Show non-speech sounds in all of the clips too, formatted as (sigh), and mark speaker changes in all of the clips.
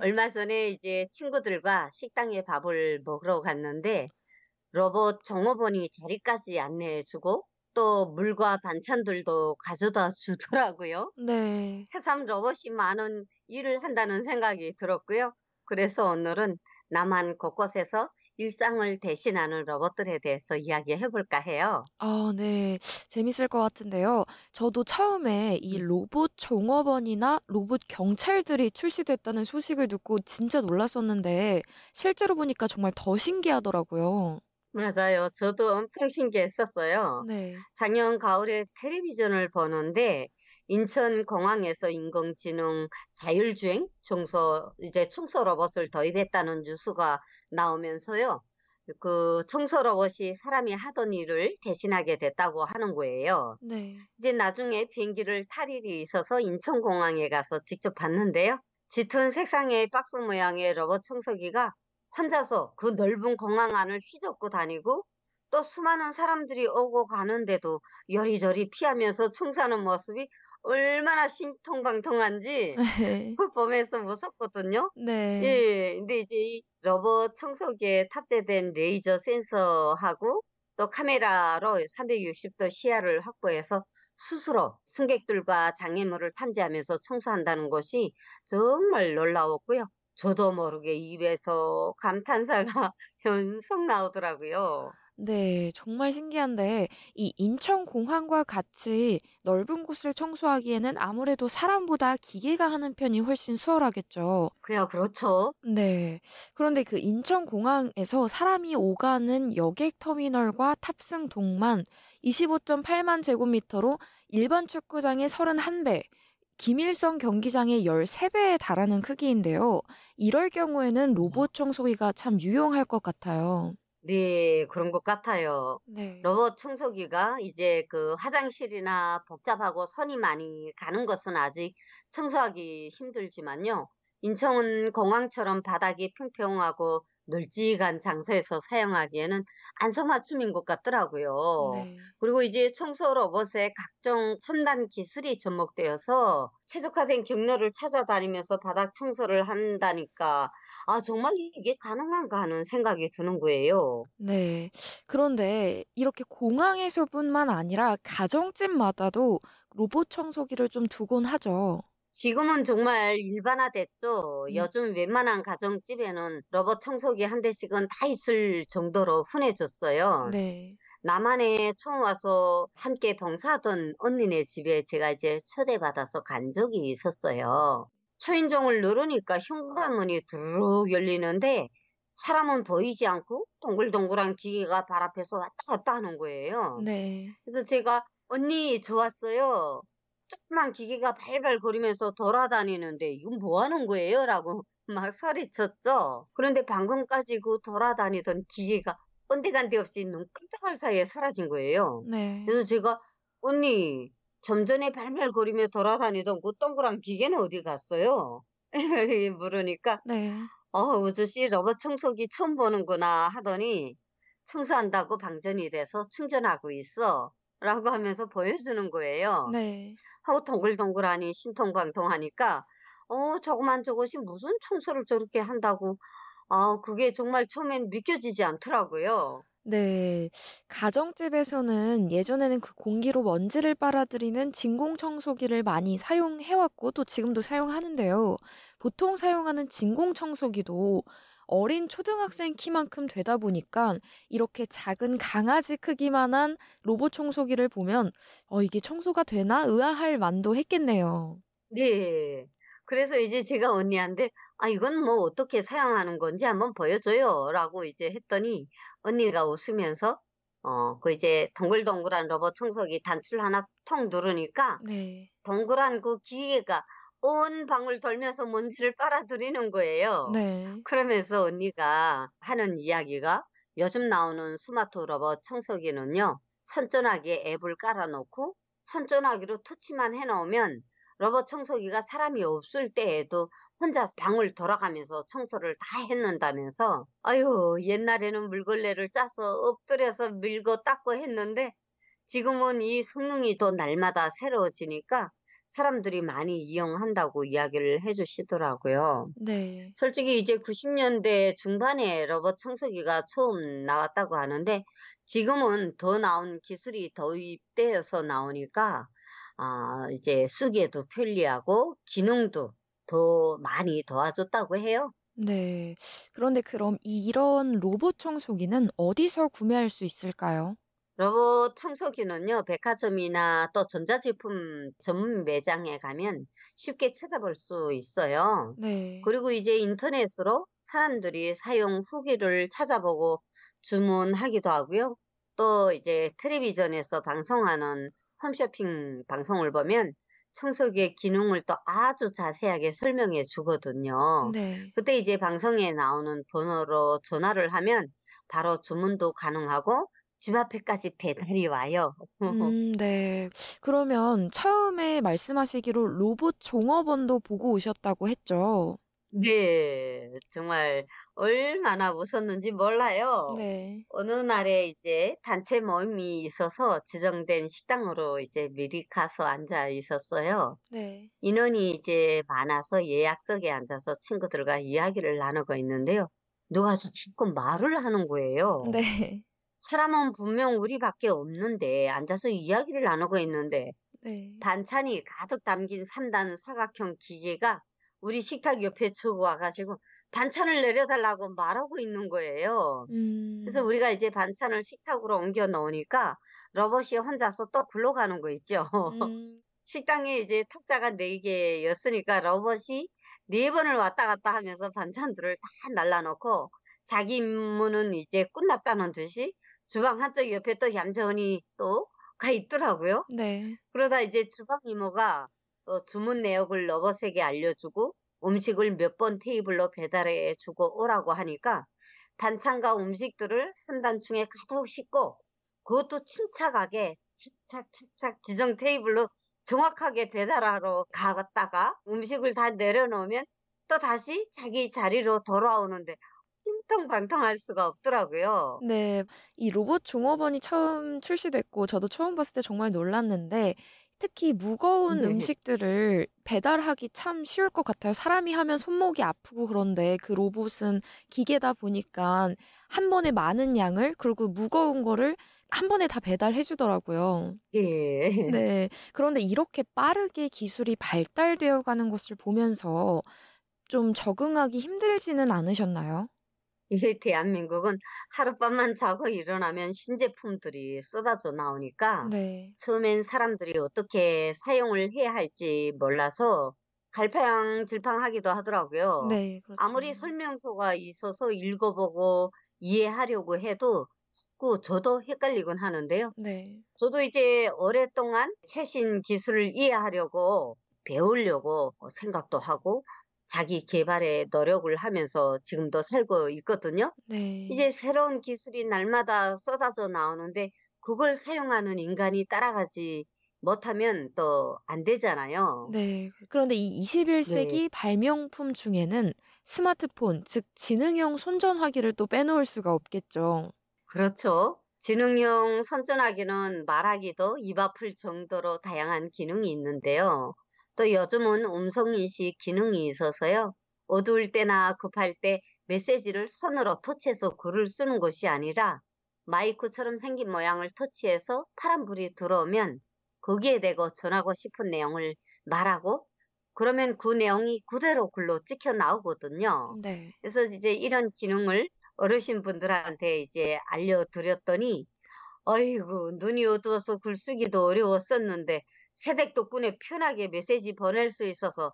Speaker 1: 얼마 전에 이제 친구들과 식당에 밥을 먹으러 갔는데 로봇 종업원이 자리까지 안내해주고 또 물과 반찬들도 가져다 주더라고요.
Speaker 2: 네.
Speaker 1: 새삼 로봇이 많은 일을 한다는 생각이 들었고요. 그래서 오늘은 남한 곳곳에서 일상을 대신하는 로봇들에 대해서 이야기해 볼까 해요.
Speaker 2: 아, 네. 재밌을 것 같은데요. 저도 처음에 이
Speaker 1: 음.
Speaker 2: 로봇 종업원이나 로봇 경찰들이 출시됐다는 소식을 듣고 진짜 놀랐었는데 실제로 보니까 정말 더 신기하더라고요.
Speaker 1: 맞아요. 저도 엄청 신기했었어요.
Speaker 2: 네.
Speaker 1: 작년 가을에 텔레비전을 보는데 인천 공항에서 인공지능 자율주행 청소 이제 청소 로봇을 도입했다는 뉴스가 나오면서요. 그 청소 로봇이 사람이 하던 일을 대신하게 됐다고 하는 거예요.
Speaker 2: 네.
Speaker 1: 이제 나중에 비행기를 탈 일이 있어서 인천공항에 가서 직접 봤는데요. 짙은 색상의 박스 모양의 로봇 청소기가 혼자서 그 넓은 공항 안을 휘젓고 다니고 또 수많은 사람들이 오고 가는데도 요리조리 피하면서 청소하는 모습이 얼마나 신통방통한지
Speaker 2: 네.
Speaker 1: 보면서 무섭거든요.
Speaker 2: 네.
Speaker 1: 예, 근데 이제 이 로봇 청소기에 탑재된 레이저 센서하고 또 카메라로 360도 시야를 확보해서 스스로 승객들과 장애물을 탐지하면서 청소한다는 것이 정말 놀라웠고요. 저도 모르게 입에서 감탄사가 (laughs) 연속 나오더라고요.
Speaker 2: 네, 정말 신기한데 이 인천공항과 같이 넓은 곳을 청소하기에는 아무래도 사람보다 기계가 하는 편이 훨씬 수월하겠죠.
Speaker 1: 그야 그렇죠.
Speaker 2: 네. 그런데 그 인천공항에서 사람이 오가는 여객 터미널과 탑승 동만 25.8만 제곱미터로 일반 축구장의 31배, 김일성 경기장의 13배에 달하는 크기인데요. 이럴 경우에는 로봇 청소기가 참 유용할 것 같아요.
Speaker 1: 네, 그런 것 같아요.
Speaker 2: 네.
Speaker 1: 로봇 청소기가 이제 그 화장실이나 복잡하고 손이 많이 가는 것은 아직 청소하기 힘들지만요. 인천 공항처럼 바닥이 평평하고 널찍한 장소에서 사용하기에는 안성맞춤인 것 같더라고요.
Speaker 2: 네.
Speaker 1: 그리고 이제 청소 로봇에 각종 첨단 기술이 접목되어서 최적화된 경로를 찾아다니면서 바닥 청소를 한다니까 아, 정말 이게 가능한가 하는 생각이 드는 거예요.
Speaker 2: 네. 그런데 이렇게 공항에서뿐만 아니라 가정집마다도 로봇 청소기를 좀 두곤 하죠.
Speaker 1: 지금은 정말 일반화됐죠.
Speaker 2: 음.
Speaker 1: 요즘 웬만한 가정집에는 로봇 청소기 한 대씩은 다 있을 정도로 흔해졌어요.
Speaker 2: 네.
Speaker 1: 남한에 처음 와서 함께 봉사하던 언니네 집에 제가 이제 초대받아서 간 적이 있었어요. 초인종을 누르니까 현관문이 두르륵 열리는데 사람은 보이지 않고 동글동글한 기계가 발 앞에서 왔다 갔다 하는 거예요.
Speaker 2: 네.
Speaker 1: 그래서 제가 언니 저 왔어요. 조그만 기계가 발발 거리면서 돌아다니는데 이건 뭐 하는 거예요? 라고 (laughs) 막 소리쳤죠. 그런데 방금까지 그 돌아다니던 기계가 언데간데 없이 눈 깜짝할 사이에 사라진 거예요.
Speaker 2: 네.
Speaker 1: 그래서 제가 언니 좀 전에 발발거리며 돌아다니던 그 동그란 기계는 어디 갔어요? (laughs) 물으니까
Speaker 2: 네.
Speaker 1: 어 우주 씨 로봇 청소기 처음 보는구나 하더니 청소한다고 방전이 돼서 충전하고 있어 라고 하면서 보여주는 거예요.
Speaker 2: 네.
Speaker 1: 하고 동글동글하니 신통방통하니까 어 저거만 저것이 무슨 청소를 저렇게 한다고 아 그게 정말 처음엔 믿겨지지 않더라고요.
Speaker 2: 네. 가정집에서는 예전에는 그 공기로 먼지를 빨아들이는 진공 청소기를 많이 사용해 왔고 또 지금도 사용하는데요. 보통 사용하는 진공 청소기도 어린 초등학생 키만큼 되다 보니까 이렇게 작은 강아지 크기만한 로봇 청소기를 보면 어 이게 청소가 되나 의아할 만도 했겠네요.
Speaker 1: 네. 그래서 이제 제가 언니한테 아 이건 뭐 어떻게 사용하는 건지 한번 보여줘요 라고 이제 했더니 언니가 웃으면서 어 그 이제 동글동글한 로봇 청소기 단추를 하나 통 누르니까
Speaker 2: 네.
Speaker 1: 동그란 그 기계가 온 방을 돌면서 먼지를 빨아들이는 거예요.
Speaker 2: 네.
Speaker 1: 그러면서 언니가 하는 이야기가 요즘 나오는 스마트 로봇 청소기는요, 선전하기에 앱을 깔아놓고 선전하기로 터치만 해놓으면 로봇 청소기가 사람이 없을 때에도 혼자 방을 돌아가면서 청소를 다 했는다면서 아유 옛날에는 물걸레를 짜서 엎드려서 밀고 닦고 했는데 지금은 이 성능이 또 날마다 새로워지니까 사람들이 많이 이용한다고 이야기를 해주시더라고요.
Speaker 2: 네.
Speaker 1: 솔직히 이제 90년대 중반에 로봇 청소기가 처음 나왔다고 하는데 지금은 더 나온 기술이 도입되어서 나오니까 아, 이제 쓰기에도 편리하고 기능도 더 많이 도와줬다고 해요.
Speaker 2: 네. 그런데 그럼 이런 로봇 청소기는 어디서 구매할 수 있을까요?
Speaker 1: 로봇 청소기는요, 백화점이나 또 전자제품 전문 매장에 가면 쉽게 찾아볼 수 있어요.
Speaker 2: 네.
Speaker 1: 그리고 이제 인터넷으로 사람들이 사용 후기를 찾아보고 주문하기도 하고요. 또 이제 텔레비전에서 방송하는 홈쇼핑 방송을 보면 청소기의 기능을 또 아주 자세하게 설명해 주거든요.
Speaker 2: 네.
Speaker 1: 그때 이제 방송에 나오는 번호로 전화를 하면 바로 주문도 가능하고 집 앞에까지 배달이 와요.
Speaker 2: 음, 네. 그러면 처음에 말씀하시기로 로봇 종업원도 보고 오셨다고 했죠?
Speaker 1: 네, 정말 얼마나 웃었는지 몰라요.
Speaker 2: 네.
Speaker 1: 어느 날에 이제 단체 모임이 있어서 지정된 식당으로 이제 미리 가서 앉아 있었어요.
Speaker 2: 네.
Speaker 1: 인원이 이제 많아서 예약석에 앉아서 친구들과 이야기를 나누고 있는데요. 누가 자꾸 말을 하는 거예요.
Speaker 2: 네.
Speaker 1: 사람은 분명 우리밖에 없는데 앉아서 이야기를 나누고 있는데
Speaker 2: 네.
Speaker 1: 반찬이 가득 담긴 3단 사각형 기계가 우리 식탁 옆에 두고 와가지고 반찬을 내려달라고 말하고 있는 거예요. 그래서
Speaker 2: 음.
Speaker 1: 우리가 이제 반찬을 식탁으로 옮겨 놓으니까 로봇이 혼자서 또 굴러가는 거 있죠.
Speaker 2: 음. (laughs)
Speaker 1: 식당에 이제 탁자가 4개였으니까 로봇이 4번을 왔다 갔다 하면서 반찬들을 다 날라놓고 자기 임무는 이제 끝났다는 듯이 주방 한쪽 옆에 또 얌전히 또 가 있더라고요.
Speaker 2: 네.
Speaker 1: 그러다 이제 주방 이모가 또 주문 내역을 로봇에게 알려주고 음식을 몇 번 테이블로 배달해 주고 오라고 하니까 반찬과 음식들을 3단충에 가득 싣고 그것도 침착하게 착착착착 지정 테이블로 정확하게 배달하러 가다가 음식을 다 내려놓으면 또 다시 자기 자리로 돌아오는데 신통방통할 수가 없더라고요.
Speaker 2: 네. 이 로봇 종업원이 처음 출시됐고 저도 처음 봤을 때 정말 놀랐는데 특히 무거운
Speaker 1: 네.
Speaker 2: 음식들을 배달하기 참 쉬울 것 같아요. 사람이 하면 손목이 아프고 그런데 그 로봇은 기계다 보니까 한 번에 많은 양을 그리고 무거운 거를 한 번에 다 배달해 주더라고요.
Speaker 1: 예.
Speaker 2: 네. (laughs) 그런데 이렇게 빠르게 기술이 발달되어 가는 것을 보면서 좀 적응하기 힘들지는 않으셨나요?
Speaker 1: 이게 대한민국은 하룻밤만 자고 일어나면 신제품들이 쏟아져 나오니까
Speaker 2: 네.
Speaker 1: 처음엔 사람들이 어떻게 사용을 해야 할지 몰라서 갈팡질팡하기도 하더라고요.
Speaker 2: 네,
Speaker 1: 아무리
Speaker 2: 그렇죠.
Speaker 1: 설명서가 있어서 읽어보고 이해하려고 해도 자꾸 저도 헷갈리곤 하는데요.
Speaker 2: 네.
Speaker 1: 저도 이제 오랫동안 최신 기술을 이해하려고 배우려고 생각도 하고 자기 개발에 노력을 하면서 지금도 살고 있거든요.
Speaker 2: 네.
Speaker 1: 이제 새로운 기술이 날마다 쏟아져 나오는데 그걸 사용하는 인간이 따라가지 못하면 또 안 되잖아요.
Speaker 2: 네. 그런데 이 21세기 발명품 중에는 스마트폰, 즉 지능형 손전화기를 또 빼놓을 수가 없겠죠.
Speaker 1: 그렇죠. 지능형 선전화기는 말하기도 입 아플 정도로 다양한 기능이 있는데요. 또 요즘은 음성인식 기능이 있어서요. 어두울 때나 급할 때 메시지를 손으로 터치해서 글을 쓰는 것이 아니라 마이크처럼 생긴 모양을 터치해서 파란불이 들어오면 거기에 대고 전하고 싶은 내용을 말하고 그러면 그 내용이 그대로 글로 찍혀 나오거든요.
Speaker 2: 네.
Speaker 1: 그래서 이제 이런 기능을 어르신 분들한테 이제 알려드렸더니 아이고 눈이 어두워서 글쓰기도 어려웠었는데 새댁 덕분에 편하게 메시지 보낼 수 있어서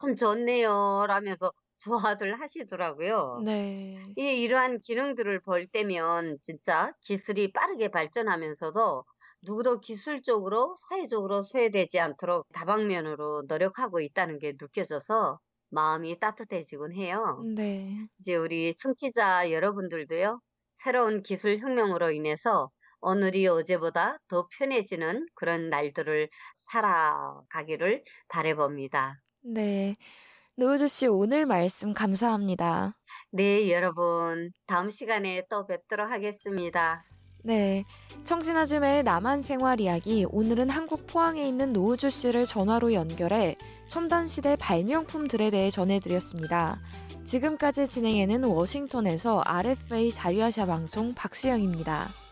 Speaker 1: 참 좋네요 라면서 좋아들 하시더라고요.
Speaker 2: 네.
Speaker 1: 이 이러한 기능들을 볼 때면 진짜 기술이 빠르게 발전하면서도 누구도 기술적으로 사회적으로 소외되지 않도록 다방면으로 노력하고 있다는 게 느껴져서 마음이 따뜻해지곤 해요.
Speaker 2: 네.
Speaker 1: 이제 우리 청취자 여러분들도요. 새로운 기술 혁명으로 인해서 오늘이 어제보다 더 편해지는 그런 날들을 살아가기를 바래봅니다.
Speaker 2: 네. 노우주 씨 오늘 말씀 감사합니다.
Speaker 1: 네, 여러분. 다음 시간에 또 뵙도록 하겠습니다.
Speaker 2: 네. 청진아줌의 남한 생활 이야기 오늘은 한국 포항에 있는 노우주 씨를 전화로 연결해 첨단 시대 발명품들에 대해 전해드렸습니다. 지금까지 진행에는 워싱턴에서 RFA 자유아시아 방송 박수영입니다.